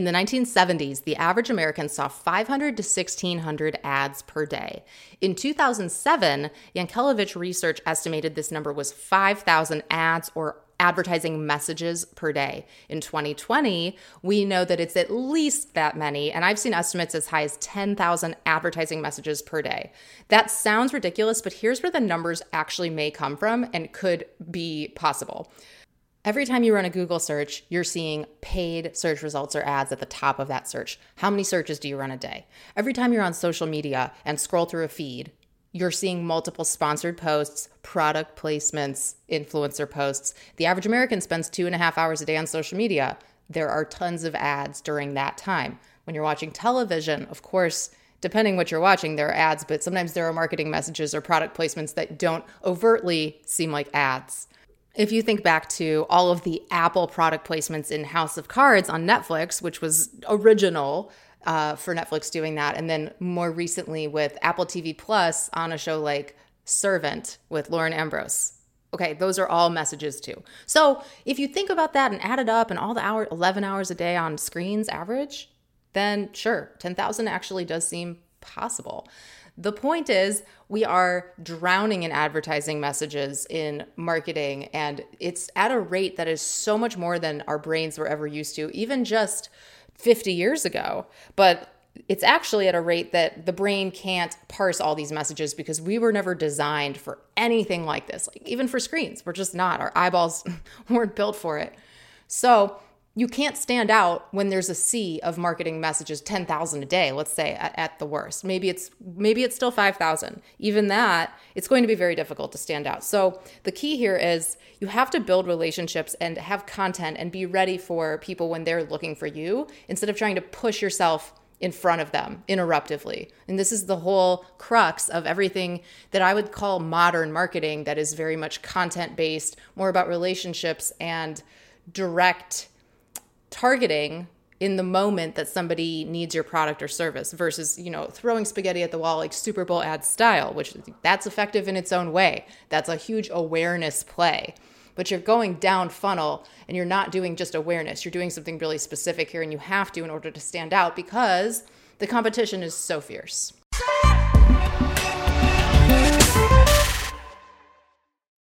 In the 1970s, the average American saw 500 to 1600 ads per day. In 2007, Yankelovich research estimated this number was 5,000 ads or advertising messages per day. In 2020, we know that it's at least that many, and I've seen estimates as high as 10,000 advertising messages per day. That sounds ridiculous, but here's where the numbers actually may come from and could be possible. Every time you run a Google search, you're seeing paid search results or ads at the top of that search. How many searches do you run a day? Every time you're on social media and scroll through a feed, you're seeing multiple sponsored posts, product placements, influencer posts. The average American spends two and a half hours a day on social media. There are tons of ads during that time. When you're watching television, of course, depending what you're watching, there are ads, but sometimes there are marketing messages or product placements that don't overtly seem like ads. If you think back to all of the Apple product placements in House of Cards on Netflix, which was original uh, for Netflix doing that, and then more recently with Apple TV Plus on a show like Servant with Lauren Ambrose. Okay, those are all messages too. So if you think about that and add it up and all the hour, 11 hours a day on screens average, then sure, 10,000 actually does seem possible. The point is, we are drowning in advertising messages in marketing, and it's at a rate that is so much more than our brains were ever used to, even just 50 years ago. But it's actually at a rate that the brain can't parse all these messages because we were never designed for anything like this. Like even for screens, we're just not. Our eyeballs weren't built for it. So you can't stand out when there's a sea of marketing messages 10,000 a day let's say at, at, the worst. Maybe it's maybe it's still 5,000 even that it's going to be very difficult to stand out. So the key here is you have to build relationships and have content and be ready for people when they're looking for you instead of trying to push yourself in front of them interruptively. And this is the whole crux of everything that I would call modern marketing that is very much content based, more about relationships and direct targeting in the moment that somebody needs your product or service versus you know throwing spaghetti at the wall like super bowl ad style which that's effective in its own way. That's a huge awareness play. But you're going down funnel and you're not doing just awareness. You're doing something really specific here and you have to in order to stand out because the competition is so fierce